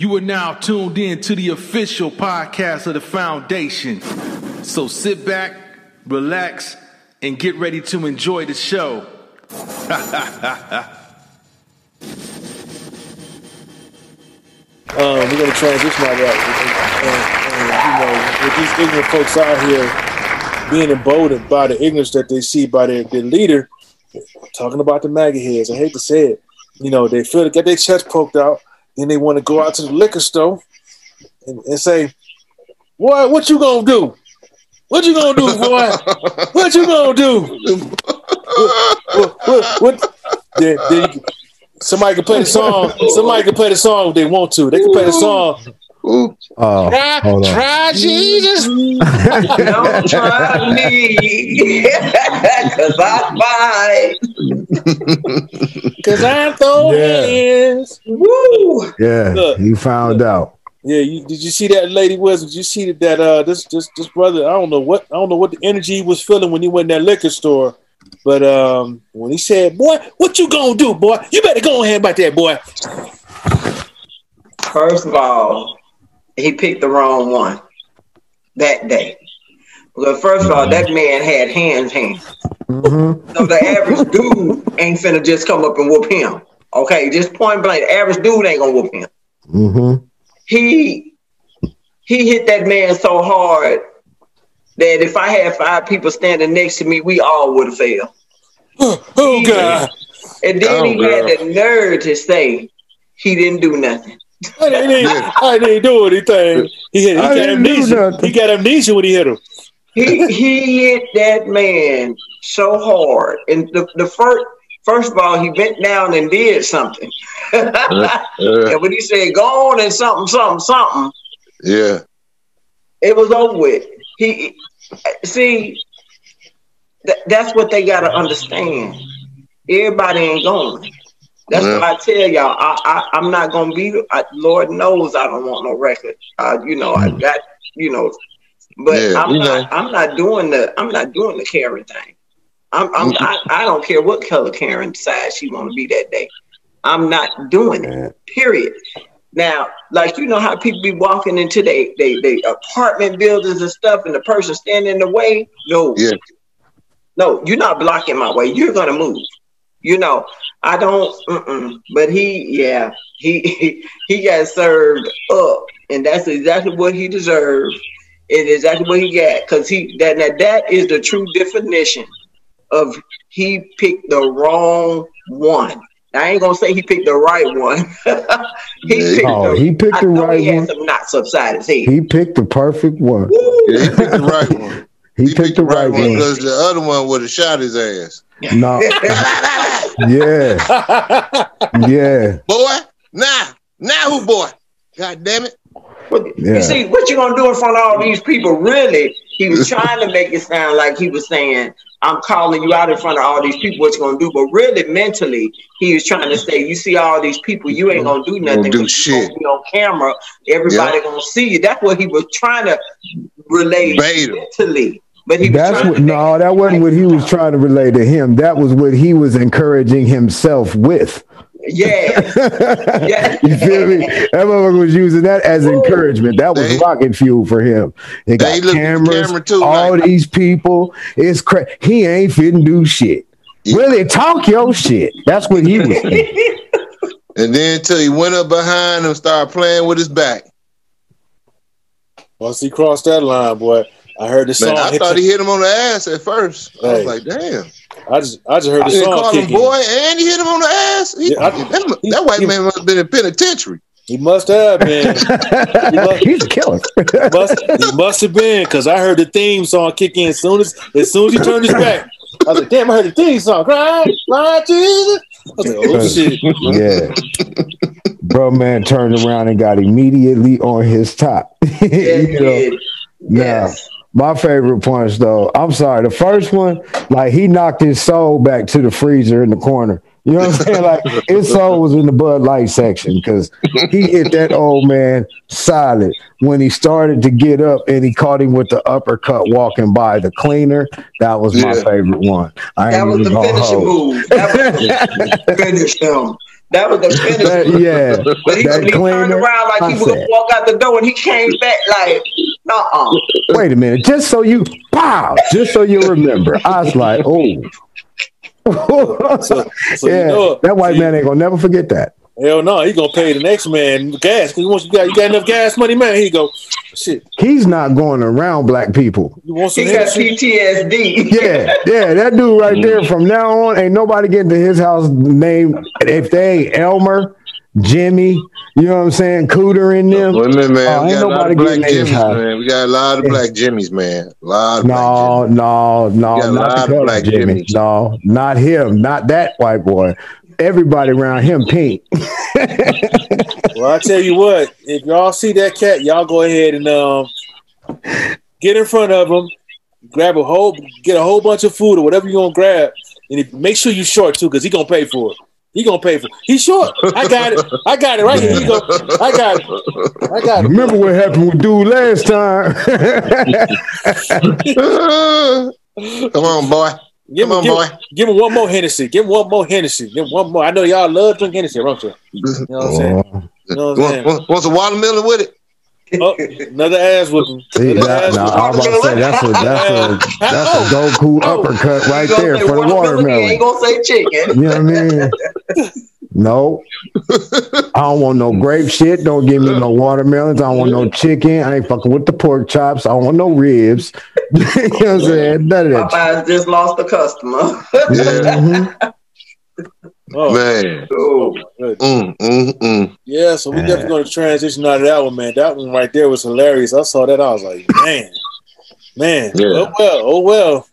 You are now tuned in to the official podcast of the foundation. So sit back, relax, and get ready to enjoy the show. Um, we're gonna transition out of that. And, and, you know, with these ignorant folks out here being emboldened by the ignorance that they see by their, their leader, talking about the MAGA heads. I hate to say it. You know, they feel to get their chest poked out, then they want to go out to the liquor store and, and say, "Boy, what you gonna do? What you gonna do, boy? what you gonna do? what, what, what, then, then you, somebody can play the song. Somebody can play the song if they want to. They can play the song. Oh, Try, try Jesus. Don't try me, cause I fight. Cause I'm throwing Yeah. hands. Woo! Yeah, Look. you found out. Yeah, you, did you see that lady was? Did you see that, that uh this this this brother? I don't know what I don't know what the energy he was feeling when he went in that liquor store, but um when he said, "Boy, what you gonna do, boy? You better go ahead about that, boy." First of all, he picked the wrong one that day. Well, first of all, that man had hands, hands. Mhm. So the average dude ain't finna just come up and whoop him. Okay, just point blank, the average dude ain't gonna whoop him. Mhm. He he hit that man so hard that if I had five people standing next to me, we all would have failed. Oh God, And then Oh, he girl. had the nerve to say he didn't do nothing. I didn't, I didn't do anything. He, hit, he I got didn't do amnesia. nothing. He got amnesia when he hit him. He he hit that man so hard. And the, the first first of all, he bent down and did something. Uh, and when he said go on and something, something, something, yeah. it was over with. He see th- that's what they gotta understand. Everybody ain't going. That's Yeah. what I tell y'all. I, I I'm not gonna be. I, Lord knows I don't want no record. Uh, you know I got you know, but. Yeah, I'm not. I'm not doing the. I'm not doing the Karen thing. I'm. I'm. I, I don't care what color Karen decides she want to be that day. I'm not doing it. Period. Now, like you know how people be walking into they they they apartment buildings and stuff, and the person standing in the way. No, Yeah. no, you're not blocking my way. You're gonna move. You know, I don't. Mm-mm. But he, yeah, he, he got served up, and that's exactly what he deserved. It is exactly what he got because he that that that is the true definition of he picked the wrong one. I ain't gonna say he picked the right one. he Yeah, picked Oh, the, he picked the know right he had one. some knots upside his head. He picked the perfect one. Yeah, he picked the right one. He, picked, the right, one. because the other one would have shot his ass. No, yeah, yeah. Boy, nah, now who boy? God damn it. Yeah. You see, what you gonna do in front of all these people? Really, he was trying to make it sound like he was saying, "I'm calling you out in front of all these people. What you gonna do?" But really, mentally, he was trying to say, "You see all these people, you ain't gonna do nothing. Gonna do you gonna shit. be on camera. Everybody gonna see you." That's what he was trying to relate him. mentally. But he That's what. No, that wasn't what he was trying to relay to him. That was what he was encouraging himself with. Yeah, yeah. you feel me? That motherfucker was using that as encouragement. That was They- rocket fuel for him. They got They look at the cameras, camera too, all like- these people. It's cra- he ain't fitting do shit. Yeah. Really talk your shit. That's what he was saying. And then till he went up behind him, started playing with his back. Once he crossed that line, boy, I heard the song. Man, I hit thought the- he hit him on the ass at first. I was like, damn. I just, I just heard I the didn't song call him boy, and he hit him on the ass. He- Yeah, I- that, he- that white he- man must have been in penitentiary. He must have been. He's a killer. must, he must have been because I heard the theme song kick in as soon as as soon as he turned his back. I was like, damn, I heard the theme song. Cry, cry, Jesus. I was like, oh shit. yeah. Bro, man turned around and got immediately on his top. Yes, you know, yes. Nah. My favorite punch, though, I'm sorry, the first one, like he knocked his soul back to the freezer in the corner. You know what I'm saying? Like his soul was in the Bud Light section because he hit that old man solid when he started to get up and he caught him with the uppercut walking by the cleaner. That was my Yeah. favorite one. I That was the finishing hold. move. That was finish him. That was the finish. That- yeah, but he, that he turned around like I he was gonna walk out the door, and he came back like, uh-uh. wait a minute, just so you, pow, just so you remember. I was like, oh. So, so yeah, you know, that white so man ain't gonna never forget that. Hell no, he gonna pay the next man gas because once you got you got enough gas money, man. He go, shit. He's not going around black people. You want some He got Hennessy? PTSD. Yeah, yeah, that dude right there. Mm-hmm. From now on, ain't nobody getting to his house name if they ain't Elmer, Jimmy. You know what I'm saying? Cooter in them. Women, man, Oh, we ain't got a lot nobody of black getting Jimmys, man. We got a lot of black Jimmys, man. A lot of black No, no, no, You got a not lot the of black Jimmy. Jimmys. No, not him. Not that white boy. Everybody around him pink. Well, I tell you what, if y'all see that cat, y'all go ahead and um get in front of him, grab a whole, get a whole bunch of food or whatever you gonna grab, and make sure you short too, because he gonna pay for it. He gonna pay for it. He's short. I got it. I got it right here. He go. I got it. I got it. Remember what happened with dude last time? Come on, boy. Give Come him, on, give, boy. give him one more Hennessy. Give him one more Hennessy. Give him one more. I know y'all love drink Hennessy, don't you? You know what I'm saying? Oh, You know what I'm Want, saying? want, want some watermelon with it? Oh, another ass whooping. see, Another that, ass no, whooping. I was about to say that's a that's a that's a Goku Oh. uppercut right there for the watermelon, He ain't gonna say chicken. You know what I mean? No, I don't want no grape shit. Don't give me no watermelons. I don't want no chicken. I ain't fucking with the pork chops. I don't want no ribs. you know what I'm saying? None of that. Popeyes just lost a customer. Yeah, Mhm. Oh, man. oh. Mm, mm, mm. Yeah, so we Yeah. definitely going to transition out of that one, man. That one right there was hilarious. I saw that. I was like, man, man. Yeah. Oh well, oh well.